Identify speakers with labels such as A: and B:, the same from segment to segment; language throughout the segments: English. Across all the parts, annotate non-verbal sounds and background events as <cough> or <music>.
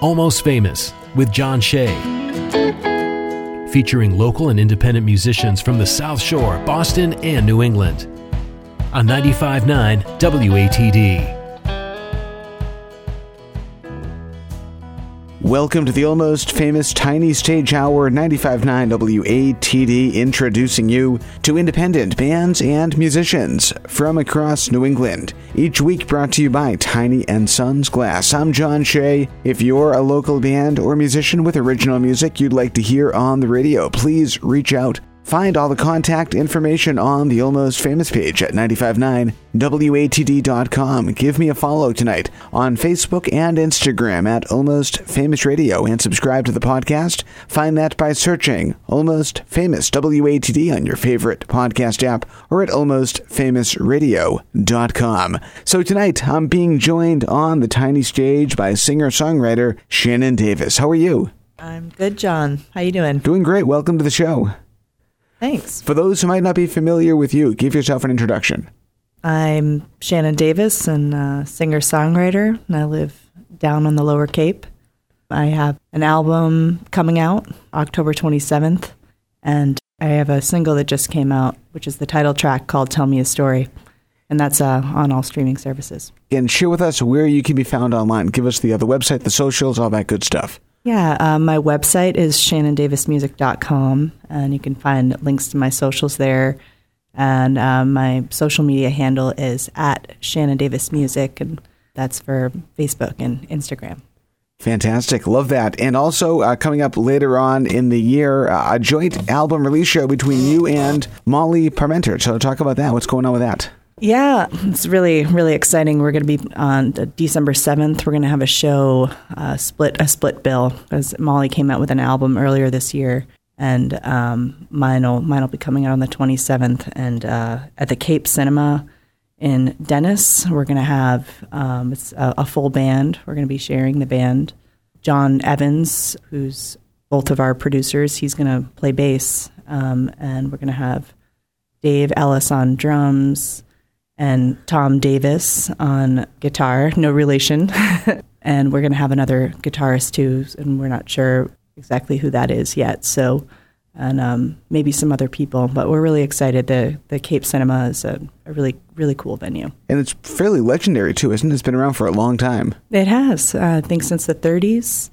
A: Almost Famous with John Shea. Featuring local and independent musicians from the South Shore, Boston, and New England. On 95.9 WATD.
B: Welcome to the almost famous Tiny Stage Hour 95.9 WATD, introducing you to independent bands and musicians from across New England. Each week brought to you by Tiny and Sons Glass. I'm John Shea. If you're a local band or musician with original music you'd like to hear on the radio, please reach out Find all the contact information on the Almost Famous page at 959watd.com. Give me a follow tonight on Facebook and Instagram at Almost Famous Radio and subscribe to the podcast. Find that by searching Almost Famous WATD on your favorite podcast app or at almostfamousradio.com. So tonight I'm being joined on the tiny stage by singer-songwriter Shannon Davis. How are you?
C: I'm good, John. How you doing?
B: Doing great. Welcome to the show.
C: Thanks.
B: For those who might not be familiar with you, give yourself an introduction.
C: I'm Shannon Davis and a singer songwriter, and I live down on the Lower Cape. I have an album coming out October 27th, and I have a single that just came out, which is the title track called Tell Me a Story. And that's uh, on all streaming services.
B: And share with us where you can be found online. Give us the, other website, the socials, all that good stuff.
C: Yeah, um, my website is shannondavismusic.com, and you can find links to my socials there. And um, my social media handle is at Shannon Davis Music, and that's for Facebook and Instagram.
B: Fantastic. Love that. And also, uh, coming up later on in the year, uh, a joint album release show between you and Molly Parmenter. So, talk about that. What's going on with that?
C: Yeah, it's really really exciting. We're going to be on December seventh. We're going to have a show, uh, split a split bill, because Molly came out with an album earlier this year, and um, mine will mine will be coming out on the twenty seventh. And uh, at the Cape Cinema in Dennis, we're going to have um, it's a, a full band. We're going to be sharing the band. John Evans, who's both of our producers, he's going to play bass, um, and we're going to have Dave Ellis on drums and Tom Davis on guitar, no relation. <laughs> and we're going to have another guitarist too, and we're not sure exactly who that is yet. So, and um, maybe some other people, but we're really excited. The the Cape Cinema is a, a, really really cool venue,
B: and it's fairly legendary too, isn't it? It's been around for a long time.
C: It has, uh, I think, since the 30s.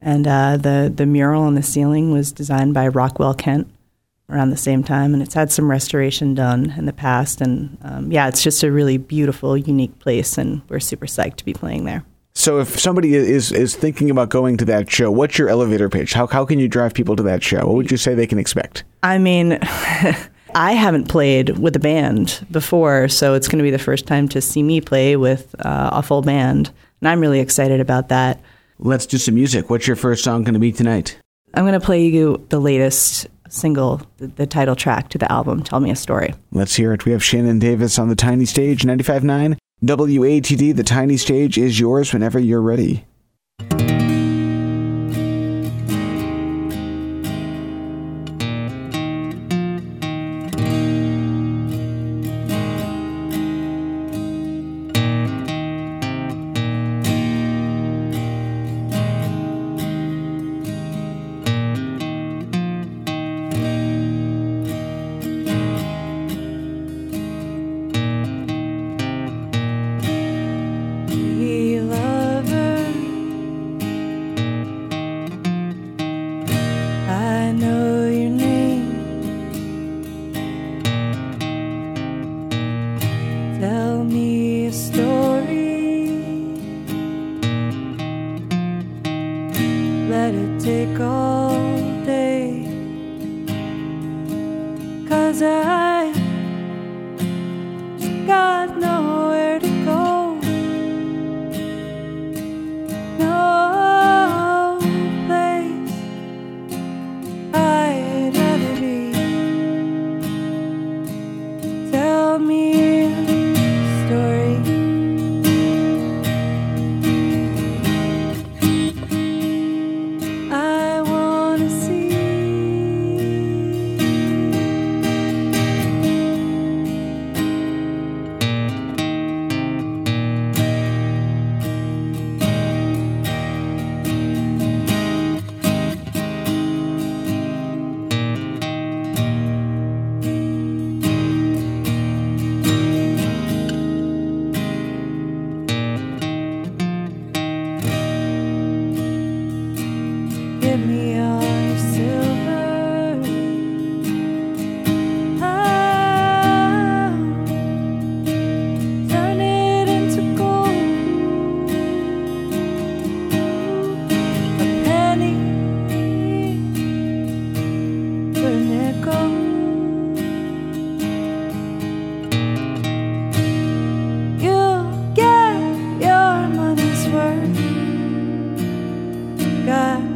C: And uh, the the mural on the ceiling was designed by Rockwell Kent, around the same time, and it's had some restoration done in the past. And um, yeah, it's just a really beautiful, unique place, and we're super psyched to be playing there.
B: So, if somebody is is thinking about going to that show, what's your elevator pitch? How how can you drive people to that show? What would you say they can expect?
C: I mean. <laughs> I haven't played with a band before, so it's going to be the first time to see me play with uh, a full band, and I'm really excited about that.
B: Let's do some music. What's your first song going to be tonight?
C: I'm going to play you the latest single, the, title track to the album, Tell Me a Story.
B: Let's hear it. We have Shannon Davis on the tiny stage, 95.9 WATD. The tiny stage is yours whenever you're ready.
D: other. God.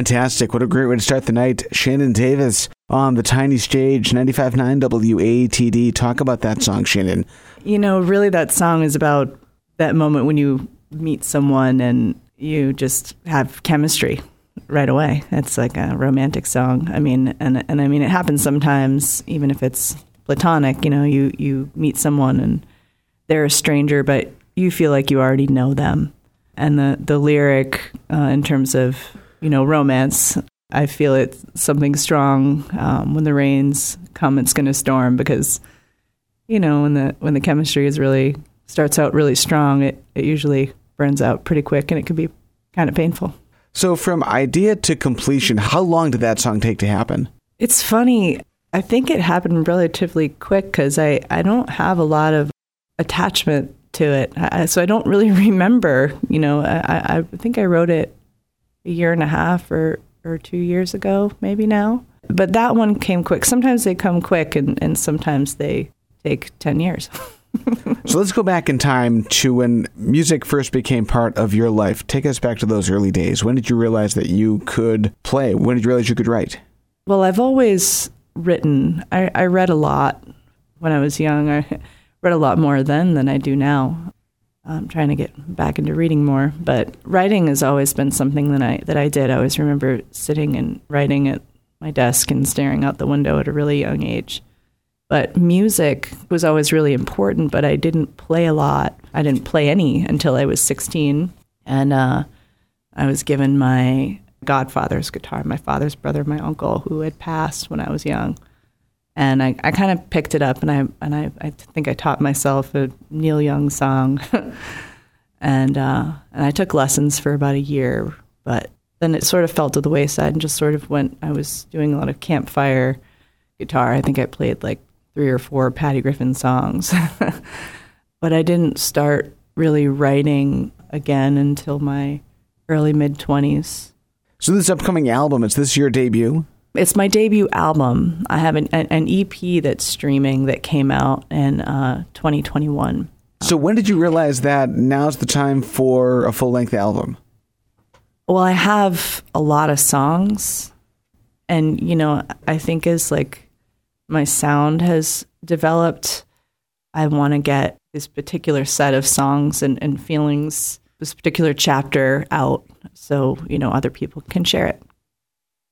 B: Fantastic. What a great way to start the night. Shannon Davis on the tiny stage, 95.9 WATD. Talk about that song, Shannon.
C: You know, really, that song is about that moment when you meet someone and you just have chemistry right away. It's like a romantic song. I mean, and and I mean, it happens sometimes, even if it's platonic. You know, you you meet someone and they're a stranger, but you feel like you already know them. And the the lyric, uh, in terms of you know romance, I feel it's something strong. Um, when the rains come, it's going to storm because you know when the when the chemistry is really starts out really strong, it it usually burns out pretty quick, and it can be kind of painful.
B: So, from idea to completion, how long did that song take to happen?
C: It's funny. I think it happened relatively quick because I, I don't have a lot of attachment to it. I, so I don't really <laughs> remember, you know, I, I think I wrote it a year and a half or, or two years ago, maybe now. But that one came quick. Sometimes they come quick and, and sometimes they take 10 years. <laughs>
B: So, let's go back in time to when music first became part of your life. Take us back to those early days. When did you realize that you could play? When did you realize you could write?
C: Well, I've always written. I, I read a lot when I was young. I <laughs> read a lot more then than I do now. I'm trying to get back into reading more, but writing has always been something that I that I did. I always remember sitting and writing at my desk and staring out the window at a really young age. But music was always really important, but I didn't play a lot. I didn't play any until I was 16. And uh, I was given my godfather's guitar, my father's brother, my uncle, who had passed when I was young. And I, I kind of picked it up and I and I, I think I taught myself a Neil Young song. <laughs> and uh, and I took lessons for about a year, but then it sort of fell to the wayside and just sort of went I was doing a lot of campfire guitar. I think I played like three or four Patty Griffin songs. <laughs> but I didn't start really writing again until my early mid 20s.
B: So, this upcoming album, is this your debut?
C: It's my debut album. I have an, an EP that's streaming that came out in uh, 2021.
B: So, when did you realize that now's the time for a full length album?
C: Well, I have a lot of songs, and you know, I think as like my sound has developed, I want to get this particular set of songs and, and feelings, this particular chapter out, so you know other people can share it.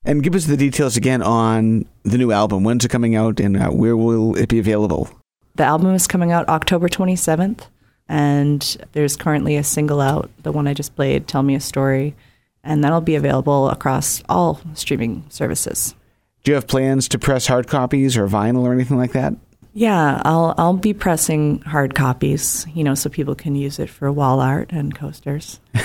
B: And give us the details again on the new album. When's it coming out and uh, where will it be available?
C: The album is coming out October 27th, and there's currently a single out, the one I just played, Tell Me a Story, and that'll be available across all streaming services.
B: Do you have plans to press hard copies or vinyl or anything like that?
C: Yeah, I'll I'll be pressing hard copies, you know, so people can use it for wall art and coasters. <laughs>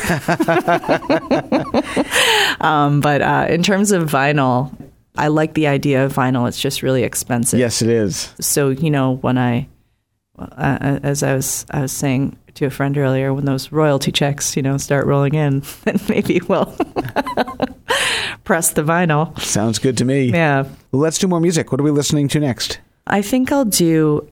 C: um, but uh, in terms of vinyl, I like the idea of vinyl. It's just really expensive.
B: Yes, it is.
C: So you know, when I, uh, as I was I was saying to a friend earlier, when those royalty checks, you know, start rolling in, <laughs> then maybe we'll <laughs> press the vinyl.
B: Sounds good to me.
C: Yeah,
B: Well, let's do more music. What are we listening to next?
C: I think I'll do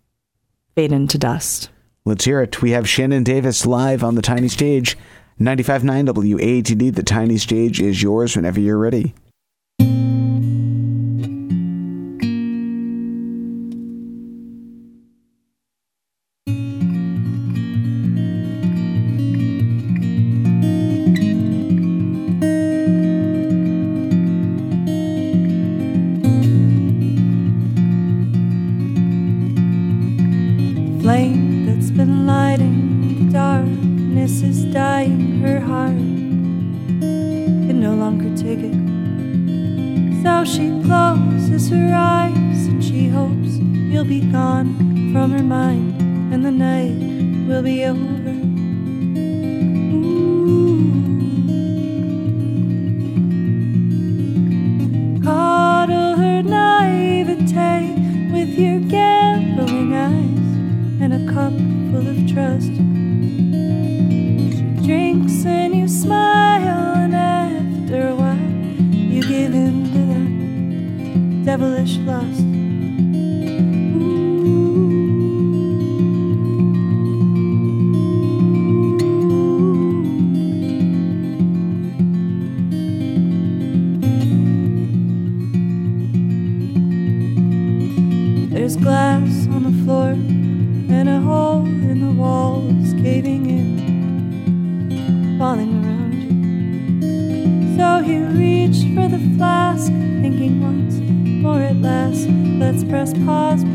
C: fade into dust.
B: Let's hear it. We have Shannon Davis live on the tiny stage. 95.9 WATD. The tiny stage is yours whenever you're ready.
D: Press pause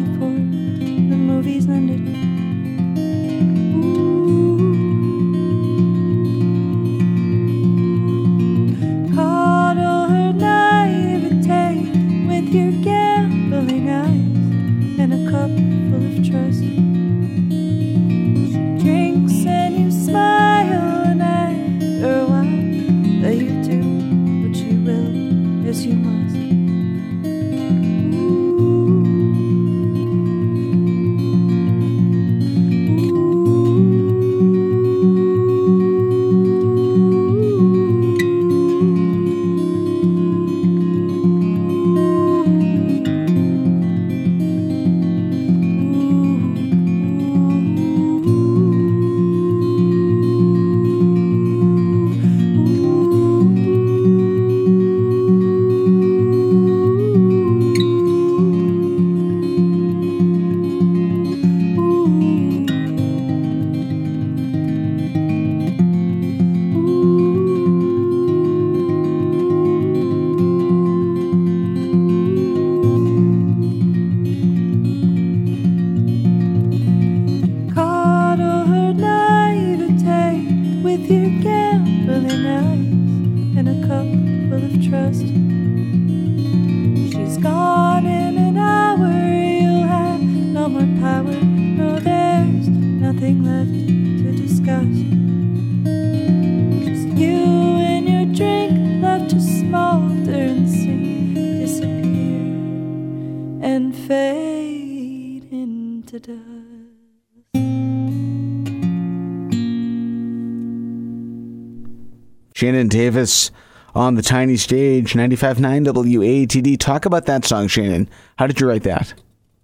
B: Shannon Davis on the tiny stage. 95.9 WATD. Talk about that song, Shannon. How did you write that?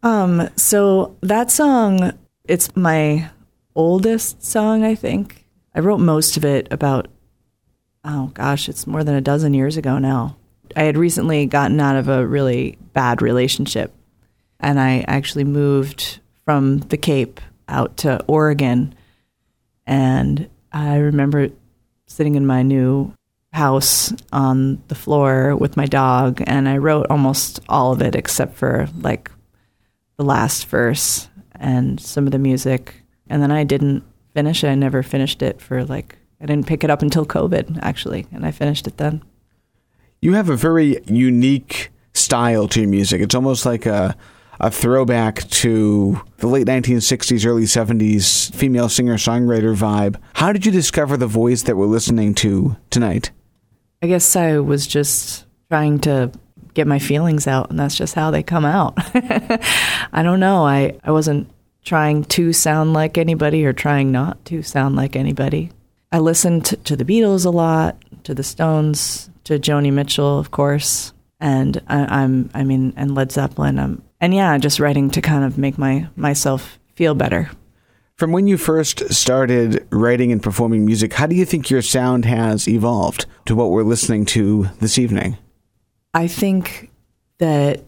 C: Um, so that song, it's my oldest song, I think. I wrote most of it about, oh gosh, it's more than a dozen years ago now. I had recently gotten out of a really bad relationship, and I actually moved from the Cape out to Oregon. And I remember sitting in my new house on the floor with my dog, and I wrote almost all of it except for like the last verse and some of the music. And then I didn't finish it. I never finished it for like, I didn't pick it up until COVID, actually. And I finished it then.
B: You have a very unique style to your music. It's almost like a a throwback to the late 1960s, early 70s female singer songwriter vibe. How did you discover the voice that we're listening to tonight?
C: I guess I was just trying to get my feelings out, and that's just how they come out. <laughs> I don't know. I, I wasn't trying to sound like anybody or trying not to sound like anybody. I listened to, the Beatles a lot, to the Stones, to Joni Mitchell, of course, and I, am I mean, and Led Zeppelin. Um, and yeah, just writing to kind of make my myself feel better.
B: From when you first started writing and performing music, how do you think your sound has evolved to what we're listening to this evening?
C: I think that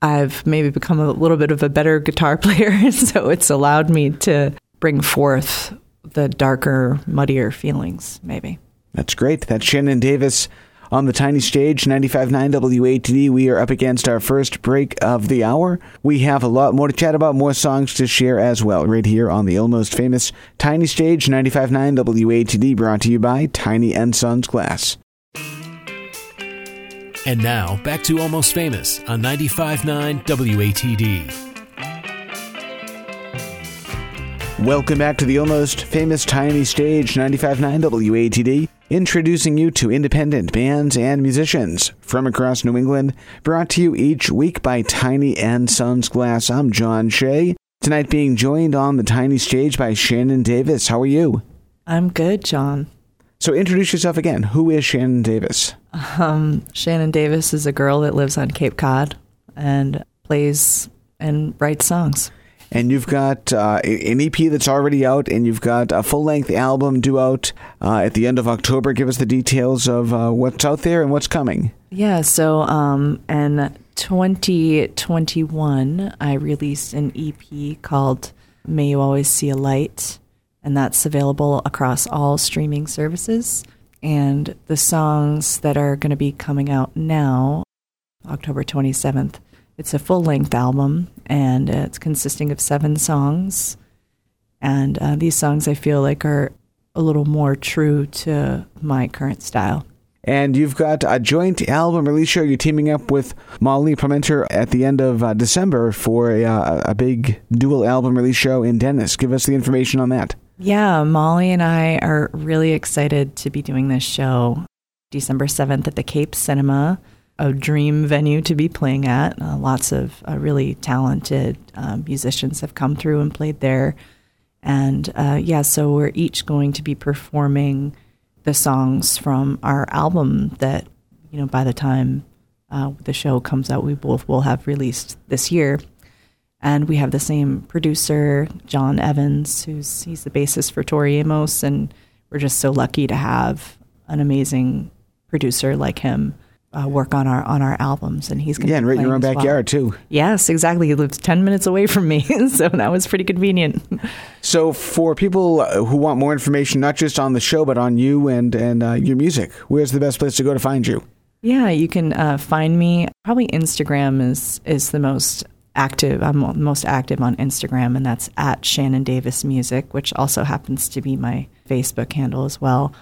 C: I've maybe become a little bit of a better guitar <laughs> player, so it's allowed me to bring forth the darker, muddier feelings, maybe.
B: That's great. That's Shannon Davis on the tiny stage, 95.9 WATD. We are up against our first break of the hour. We have a lot more to chat about, more songs to share as well, right here on the almost famous tiny stage, 95.9 WATD, brought to you by Tiny and Sons Glass.
A: And now, back to Almost Famous on 95.9 WATD.
B: Welcome back to the almost famous tiny stage 95.9 WATD, introducing you to independent bands and musicians from across New England, brought to you each week by Tiny and Sons Glass. I'm John Shea. Tonight being joined on the tiny stage by Shannon Davis. How are you?
C: I'm good, John.
B: So introduce yourself again. Who is Shannon Davis?
C: Um, Shannon Davis is a girl that lives on Cape Cod and plays and writes songs
B: and you've got uh, an EP that's already out, and you've got a full length album due out uh, at the end of October. Give us the details of uh, what's out there and what's coming.
C: Yeah, so um, in 2021, I released an EP called May You Always See a Light, and that's available across all streaming services. And the songs that are going to be coming out now, October 27th, it's a full length album and it's consisting of seven songs. And uh, these songs I feel like are a little more true to my current style.
B: And you've got a joint album release show. You're teaming up with Molly Parmenter at the end of uh, December for a, uh, a big dual album release show in Dennis. Give us the information on that.
C: Yeah, Molly and I are really excited to be doing this show December 7th at the Cape Cinema a dream venue to be playing at. Uh, lots of uh, really talented uh, musicians have come through and played there. And uh, yeah, so we're each going to be performing the songs from our album that, you know, by the time uh, the show comes out, we both will have released this year. And we have the same producer, John Evans, who's he's the bassist for Tori Amos, and we're just so lucky to have an amazing producer like him uh, work on our on our albums, and he's
B: going yeah, and right in your own backyard well. too.
C: Yes, exactly. He lives ten minutes away from me, <laughs> so that was pretty convenient.
B: So, for people who want more information, not just on the show, but on you and and uh, your music, where's the best place to go to find you?
C: Yeah, you can uh, find me. Probably Instagram is is the most active. I'm most active on Instagram, and that's at Shannon Davis Music, which also happens to be my Facebook handle as well.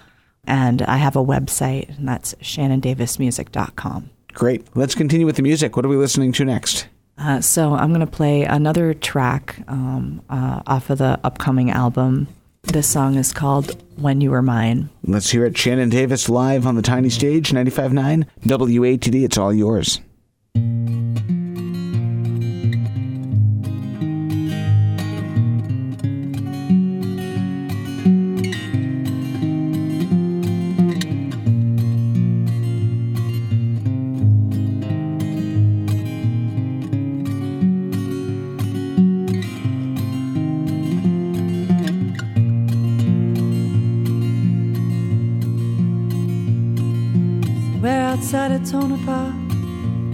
C: And I have a website, and that's shannondavismusic.com.
B: Great. Let's continue with the music. What are we listening to next?
C: Uh, so I'm going to play another track um, uh, off of the upcoming album. This song is called When You Were Mine.
B: Let's hear it. Shannon Davis live on the tiny stage, 95.9 WATD. It's all yours.
D: Outside of Tonopah,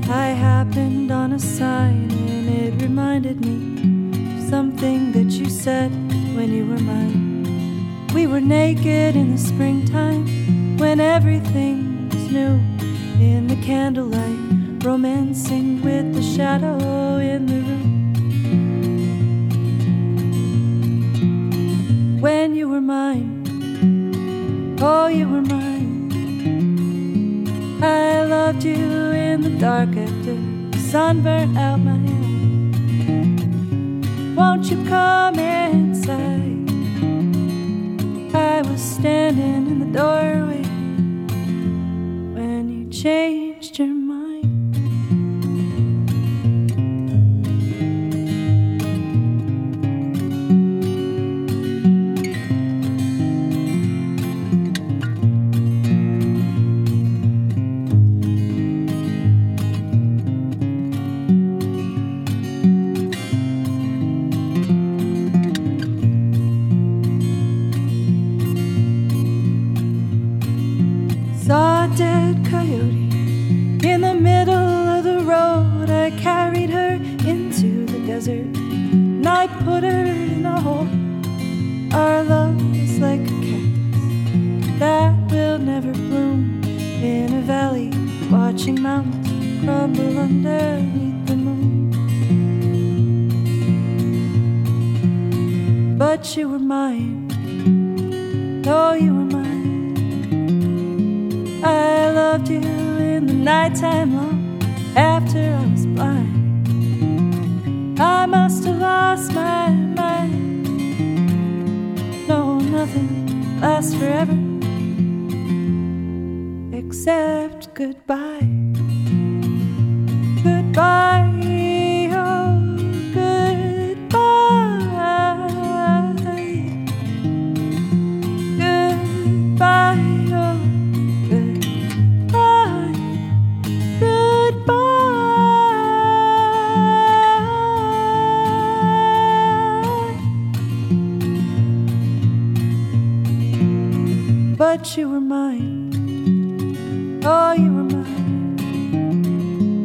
D: I happened on a sign and it reminded me of something that you said when you were mine. We were naked in the springtime when everything was new in the candlelight, romancing with the shadow in the room. When you were mine, oh, you were mine. I loved you in the dark after the sun burnt out my hand. Won't you come inside? I was standing in the door You were mine, oh, you were mine. I loved you in the nighttime long after I was blind. I must have lost my mind. No, nothing lasts forever except. Goodbye, You were mine. Oh, you were mine.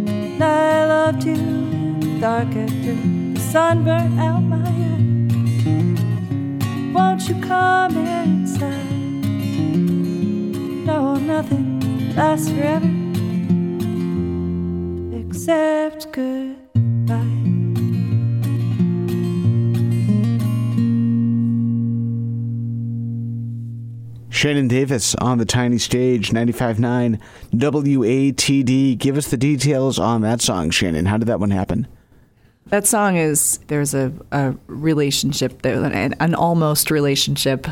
D: And I loved you in the dark after the sun burnt out my eye. Won't you come inside? No, nothing lasts forever except goodbye.
B: Shannon Davis on the tiny stage, 95.9 WATD. Give us the details on that song, Shannon. How did that one happen?
C: That song is there's a, a relationship there, an, an almost relationship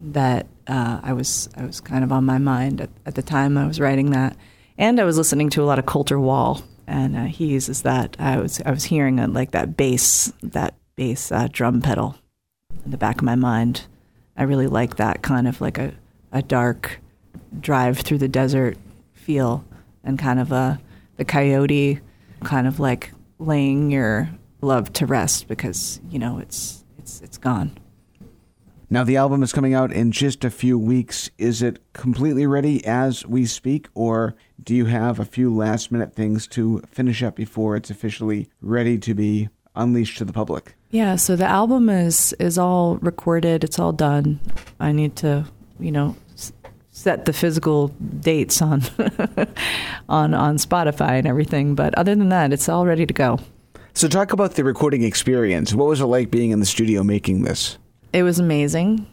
C: that uh, I was I was kind of on my mind at, at the time I was writing that, and I was listening to a lot of Colter Wall, and uh, he uses that. I was I was hearing uh like that bass that bass uh, drum pedal in the back of my mind. I really like that kind of like a a dark drive through the desert feel, and kind of a the coyote kind of like laying your love to rest because you know it's it's it's gone.
B: Now, the album is coming out in just a few weeks. Is it completely ready as we speak, or do you have a few last minute things to finish up before it's officially ready to be unleashed to the public?
C: Yeah, so the album is is all recorded. It's all done. I need to, you know, s- set the physical dates on <laughs> on on Spotify and everything. But other than that, it's all ready to go.
B: So, talk about the recording experience. What was it like being in the studio making this?
C: It was amazing.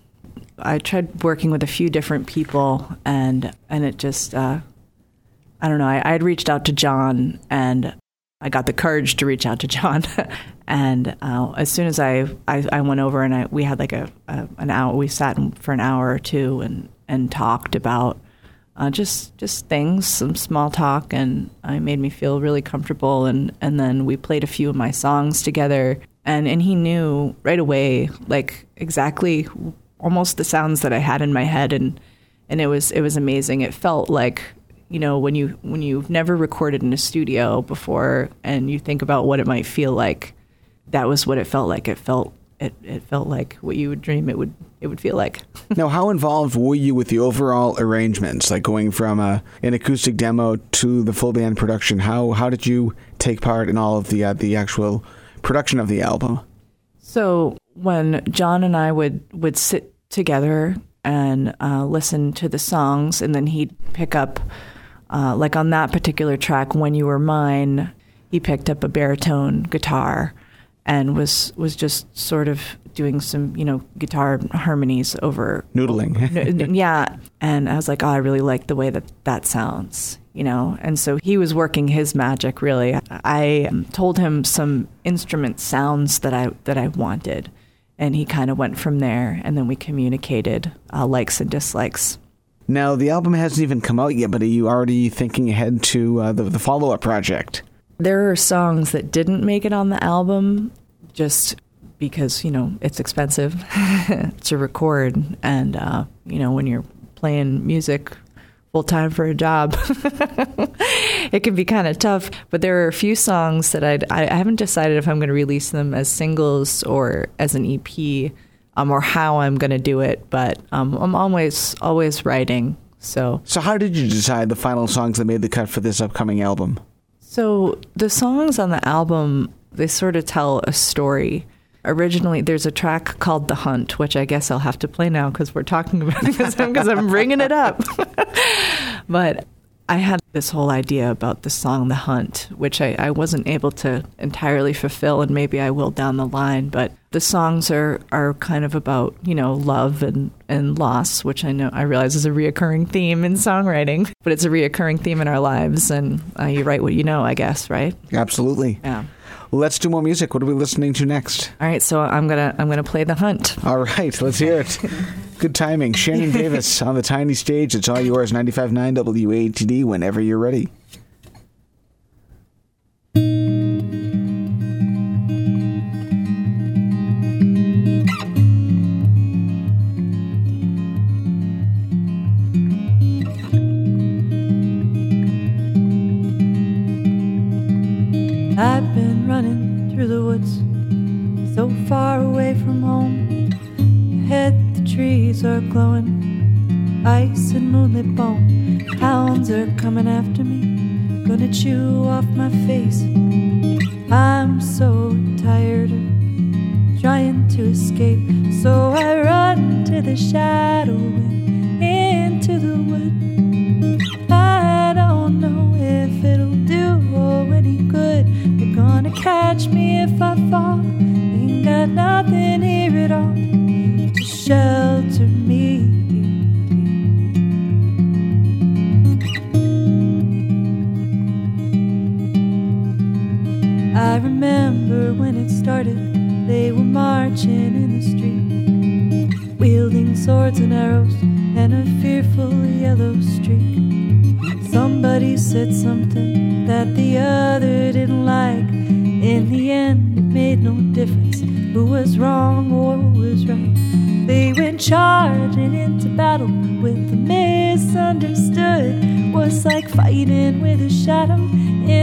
C: I tried working with a few different people, and and it just uh, I don't know. I, I had reached out to John, and I got the courage to reach out to John. <laughs> and uh, as soon as I, I I went over and I we had like a, a an hour. We sat for an hour or two and and talked about uh, just just things, some small talk, and it made me feel really comfortable. And and then we played a few of my songs together, and and he knew right away, like exactly almost the sounds that I had in my head, and and it was it was amazing. It felt like you know when you when you've never recorded in a studio before, and you think about what it might feel like. That was what it felt like. It felt it, it felt like what you would dream it would it would feel like. <laughs>
B: now, how involved were you with the overall arrangements, like going from a, an acoustic demo to the full band production? How how did you take part in all of the uh, the actual production of the album?
C: So when John and I would would sit together and uh, listen to the songs, and then he'd pick up, uh, like on that particular track, "When You Were Mine," he picked up a baritone guitar and was was just sort of doing some you know guitar harmonies over
B: Noodling. <laughs>
C: Yeah and i was like oh i really like the way that that sounds you know, and so he was working his magic really. I um, told him some instrument sounds that I that I wanted, and he kind of went from there, and then we communicated uh, likes and dislikes.
B: Now, the album hasn't even come out yet, but are you already thinking ahead to uh, the, the follow up project?
C: There are songs that didn't make it on the album just because, you know, it's expensive <laughs> to record. And, uh, you know, when you're playing music full time for a job, <laughs> it can be kind of tough. But there are a few songs that I'd, I, I haven't decided if I'm going to release them as singles or as an EP. Um, or how I'm going to do it, but um, I'm always always writing. So
B: So, how did you decide the final songs that made the cut for this upcoming album?
C: So the songs on the album, they sort of tell a story. Originally, there's a track called "The Hunt," which I guess I'll have to play now because we're talking about <laughs> it because I'm, I'm bringing it up. <laughs> but I had this whole idea about the song "The Hunt," which I, I wasn't able to entirely fulfill, and maybe I will down the line. But the songs are are kind of about you know love and and loss, which I know I realize is a reoccurring theme in songwriting, but it's a reoccurring theme in our lives, and uh, you write what you know, I guess, right?
B: Absolutely.
C: Yeah.
B: Let's do more music. What are we listening to next?
C: All right, so I'm gonna I'm gonna play the hunt.
B: All right, let's hear it. <laughs> Good timing. Shannon <laughs> Davis on the tiny stage. It's all yours. 95.9 WATD whenever you're ready.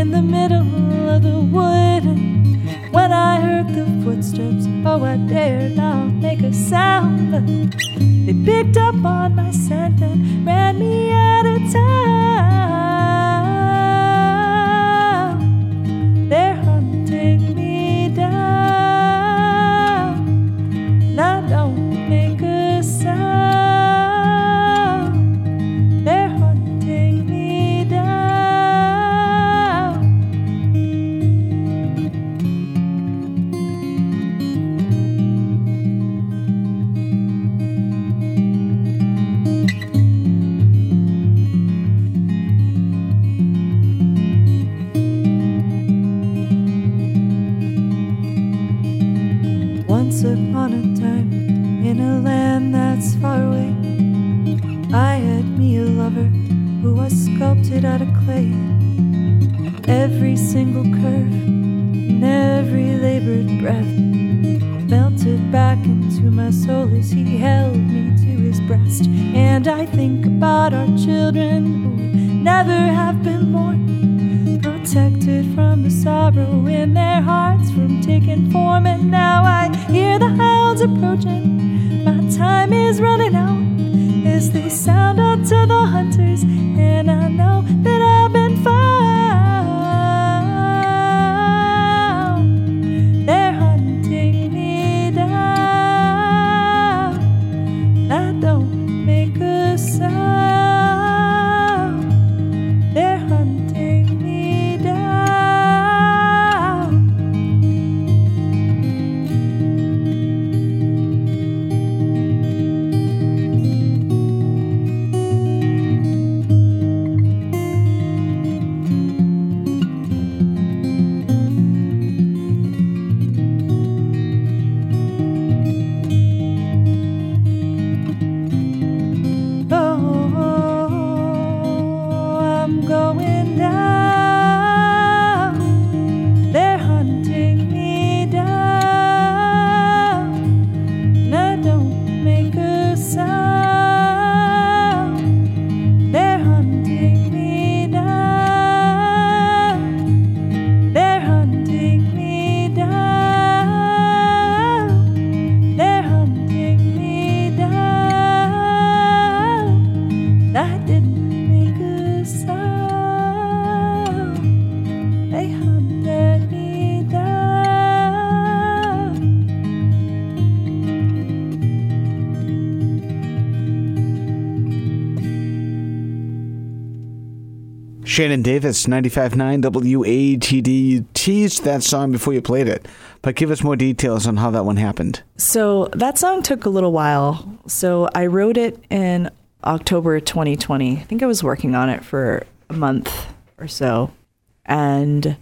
D: In the middle of the wood. When I heard the footsteps, oh, I dared not make a sound. They picked up on my scent and ran me out of town. Hunters,
B: Shannon Davis, 95.9 WATD. You teased that song before you played it, but give us more details on how that one happened.
C: So that song took a little while. So I wrote it in October 2020. I think I was working on it for a month or so. And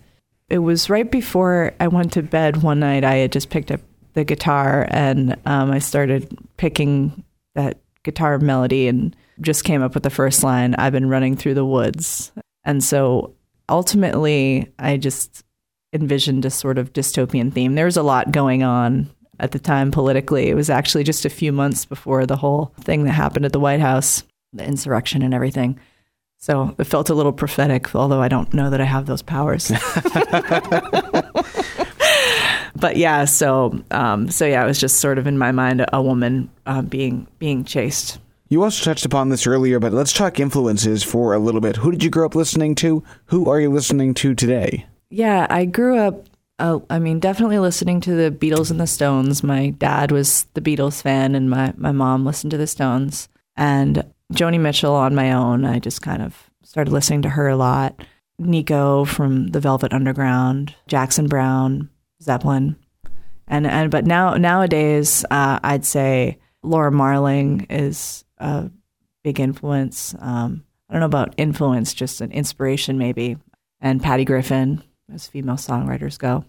C: it was right before I went to bed one night. I had just picked up the guitar and um, I started picking that guitar melody and just came up with the first line I've been running through the woods. And so ultimately, I just envisioned a sort of dystopian theme. There was a lot going on at the time politically. It was actually just a few months before the whole thing that happened at the White House, the insurrection and everything. So it felt a little prophetic, although I don't know that I have those powers. <laughs> but yeah, so um, so yeah, it was just sort of in my mind a woman uh, being being chased.
B: You also touched upon this earlier, but let's talk influences for a little bit. Who did you grow up listening to? Who are you listening to today?
C: Yeah, I grew up. Uh, I mean, definitely listening to the Beatles and the Stones. My dad was the Beatles fan, and my my mom listened to the Stones. And Joni Mitchell on my own. I just kind of started listening to her a lot. Nico from the Velvet Underground, Jackson Browne, Zeppelin, and and but now nowadays uh, I'd say Laura Marling is a big influence. Um, I don't know about influence, just an inspiration maybe. And Patty Griffin, as female songwriters go.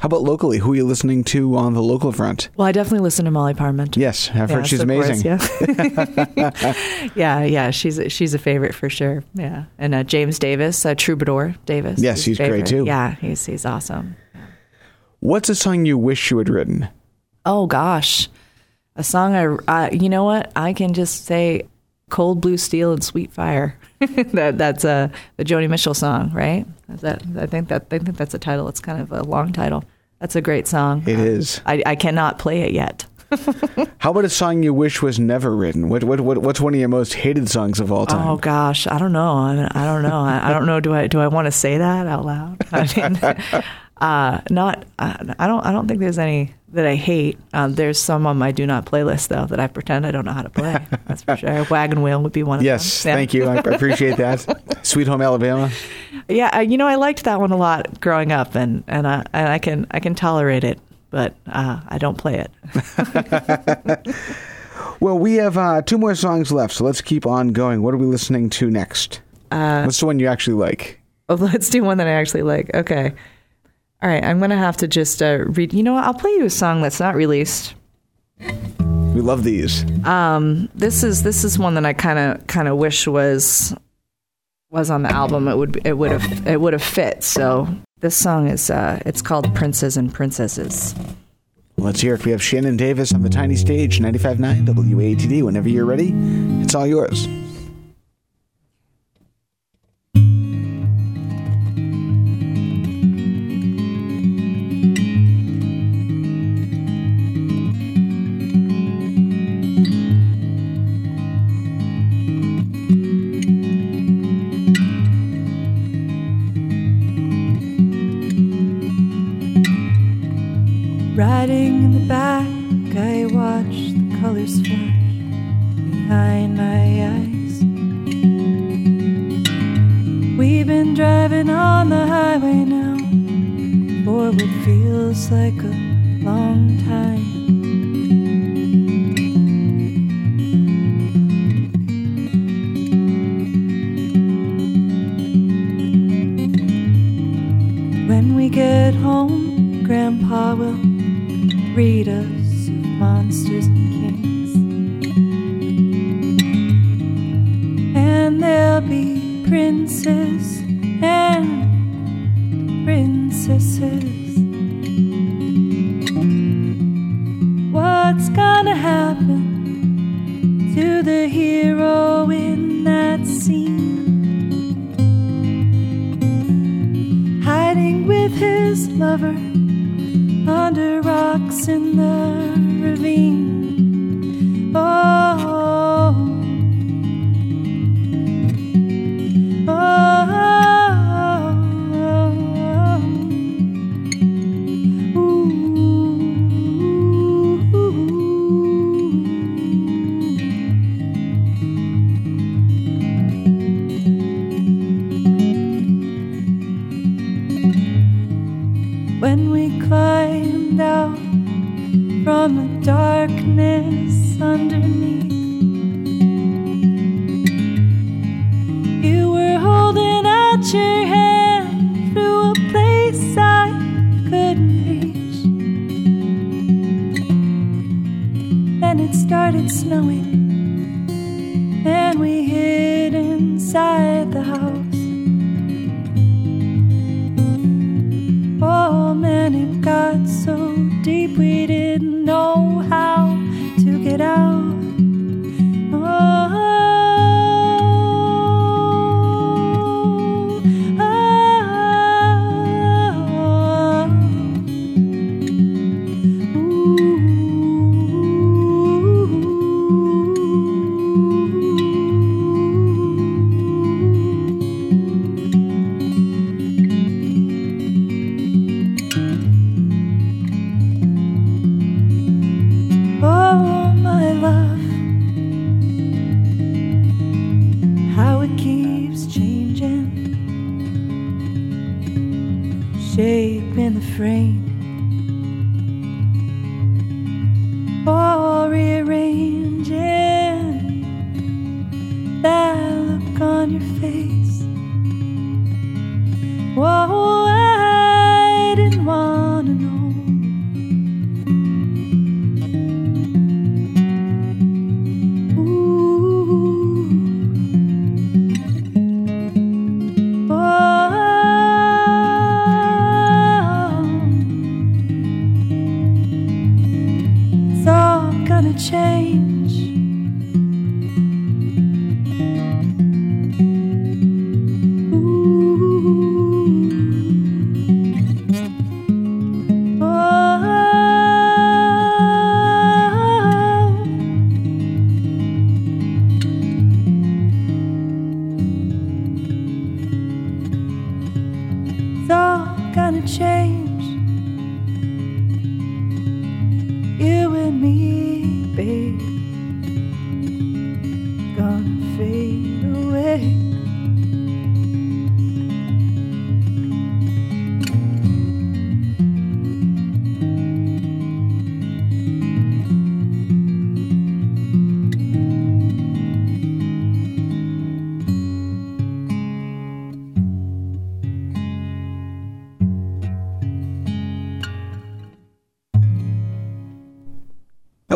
B: How about locally? Who are you listening to on the local front?
C: Well, I definitely listen to Molly Parmenter.
B: Yes, I've heard she's
C: of course,
B: amazing.
C: yeah. <laughs> <laughs> yeah, yeah, she's a, she's a favorite for sure. Yeah, and uh, James Davis, uh, Troubadour Davis.
B: Yes, he's great, too.
C: Yeah, he's he's awesome.
B: What's a song you wish you had written?
C: Oh gosh, a song I, I you know what I can just say, "Cold Blue Steel" and "Sweet Fire." <laughs> that that's a the Joni Mitchell song, right? Is that I think that I think that's a title. It's kind of a long title. That's a great song.
B: It
C: Uh,
B: is.
C: I, I cannot play it yet. <laughs>
B: How about a song you wish was never written? What, what, what what's one of your most hated songs of all time?
C: Oh gosh, I don't know. I, I don't know. I, I don't know. Do I do I want to say that out loud? <laughs> I mean, uh, not. I, I don't. I don't think there's any that I hate. Um, there's some on my do not playlist though that I pretend I don't know how to play. That's for sure. <laughs> Wagon Wheel would be one of
B: yes,
C: them. Yeah.
B: thank you. I appreciate that. <laughs> Sweet Home Alabama.
C: Yeah, I- you know, I liked that one a lot growing up, and and I and I can I can tolerate it, but uh, I don't play it. <laughs>
B: Well, we have uh, two more songs left, so let's keep on going. What are we listening to next?
C: Uh,
B: What's the one you actually like?
C: Oh, let's do one that I actually like. Okay. All right. I'm going to have to just uh, read. You know what? I'll play you a song that's not released.
B: We love these.
C: Um, this is this is one that I kind of kind of wish was was on the album. It would it would have it would have fit. So this song is uh, it's called Princes and Princesses.
B: Let's hear it. We have Shannon Davis on the tiny stage, 95.9 WATD. Whenever you're ready, it's all yours.
D: In the back, I watch the colors flash behind my eyes. We've been driving on the highway now for what feels like a long time. When we get home, Grandpa will read us of monsters and kings. And there'll be princes and princesses. What's gonna happen to the hero in that scene? Hiding with his lover under rocks in the ravine.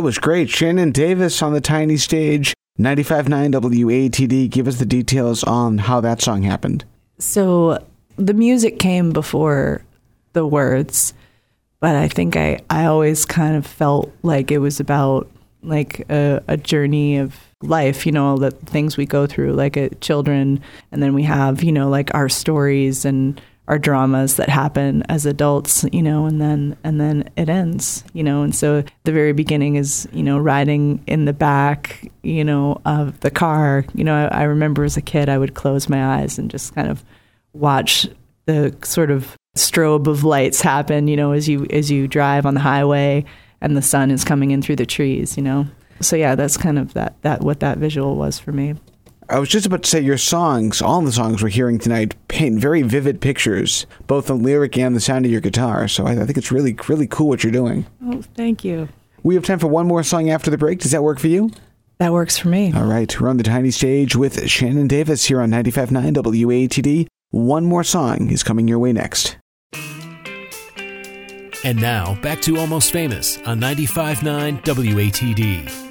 B: Was great. Shannon Davis on the tiny stage. 95.9 WATD. Give us the details on how that song happened.
C: So the music came before the words, but I think I, I always kind of felt like it was about like a, a journey of life, you know, the things we go through, like a children, and then we have, you know, like our stories and our dramas that happen as adults, you know, and then and then it ends, you know, and so the very beginning is, you know, riding in the back, you know, of the car. You know, I, I remember as a kid, I would close my eyes and just kind of watch the sort of strobe of lights happen, you know, as you as you drive on the highway and the sun is coming in through the trees, you know. So yeah, that's kind of that that what that visual was for me.
B: I was just about to say your songs, all the songs we're hearing tonight, paint very vivid pictures, both the lyric and the sound of your guitar. So I, I think it's really, really cool what you're doing.
C: Oh, thank you.
B: We have time for one more song after the break. Does that work for you?
C: That works for me.
B: All right, we're on the tiny stage with Shannon Davis here on 95.9 WATD. One more song is coming your way next.
A: And now, back to Almost Famous on 95.9 WATD.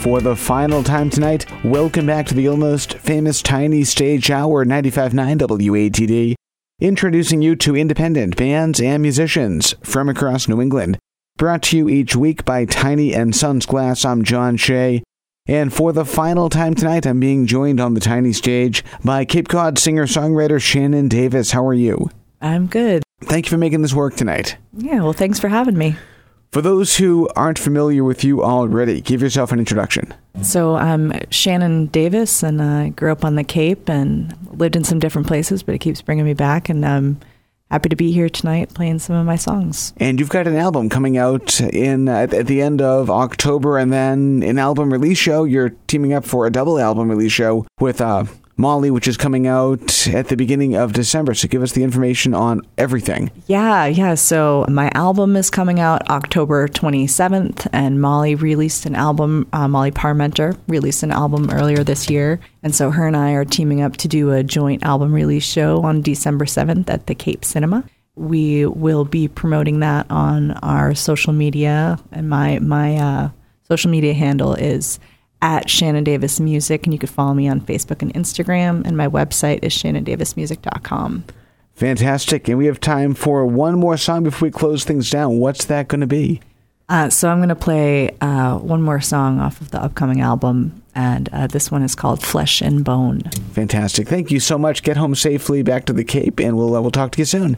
B: For the final time tonight, welcome back to the almost famous Tiny Stage Hour 95.9 WATD, introducing you to independent bands and musicians from across New England. Brought to you each week by Tiny and Sons Glass, I'm John Shea. And for the final time tonight, I'm being joined on the tiny stage by Cape Cod singer songwriter Shannon Davis. How are you?
C: I'm good.
B: Thank you for making this work tonight.
C: Yeah, well, thanks for having me.
B: For those who aren't familiar with you already, give yourself an introduction.
C: So I'm Shannon Davis, and I grew up on the Cape and lived in some different places, but it keeps bringing me back, and I'm happy to be here tonight playing some of my songs.
B: And you've got an album coming out in at, at the end of October, and then an album release show. You're teaming up for a double album release show with uh, Molly, which is coming out at the beginning of December. So give us the information on everything.
C: Yeah, yeah. So my album is coming out October 27th, and Molly released an album. Uh, Molly Parmenter released an album earlier this year, and so her and I are teaming up to do a joint album release show on December 7th at the Cape Cinema.
E: we will be promoting that on our social media, and my my uh, social media handle is at Shannon Davis Music, and you can follow me on Facebook and Instagram. And my website is shannondavismusic.com.
B: Fantastic. And we have time for one more song before we close things down. What's that going to be?
E: Uh, so I'm going to play uh, one more song off of the upcoming album, and uh, this one is called "Flesh and Bone."
B: Fantastic. Thank you so much. Get home safely back to the Cape, and we'll uh, we'll talk to you soon.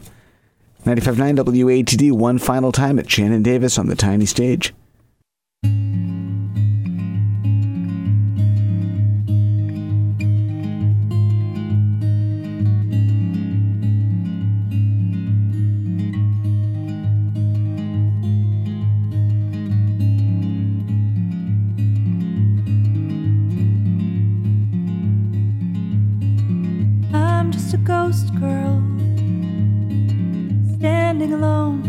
B: 95.9 WATD, one final time at Shannon Davis on the tiny stage.
C: Standing alone,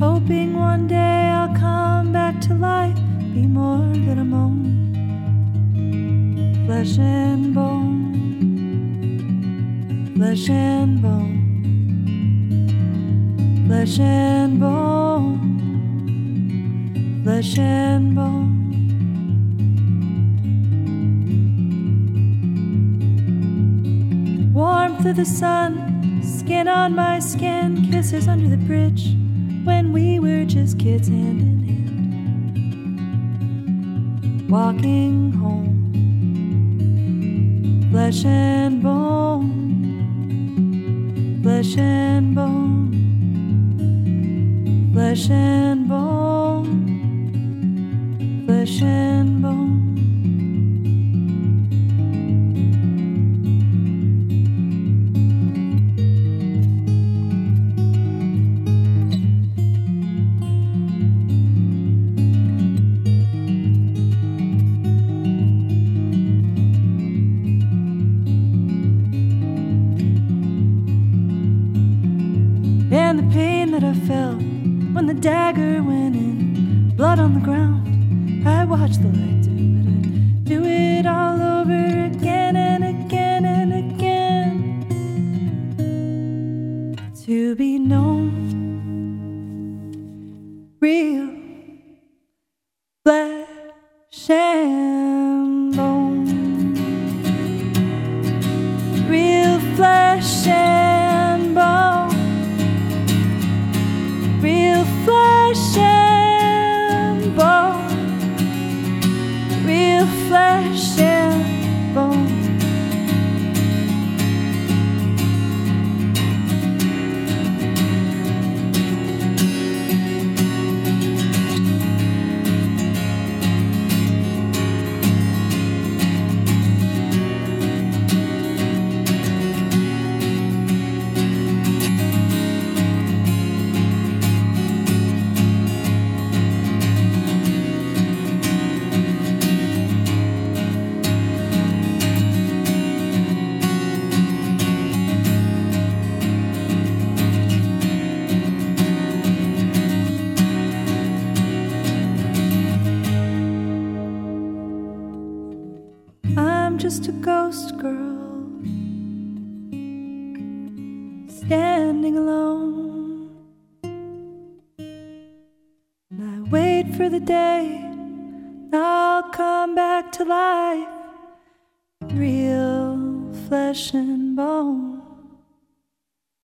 C: hoping one day I'll come back to life, be more than a moan, flesh and bone, flesh and bone, flesh and bone, flesh and bone. Warmth of the sun, skin on my skin, kisses under the bridge when we were just kids hand in hand. Walking home, flesh and bone, flesh and bone, flesh and bone, flesh and bone. Real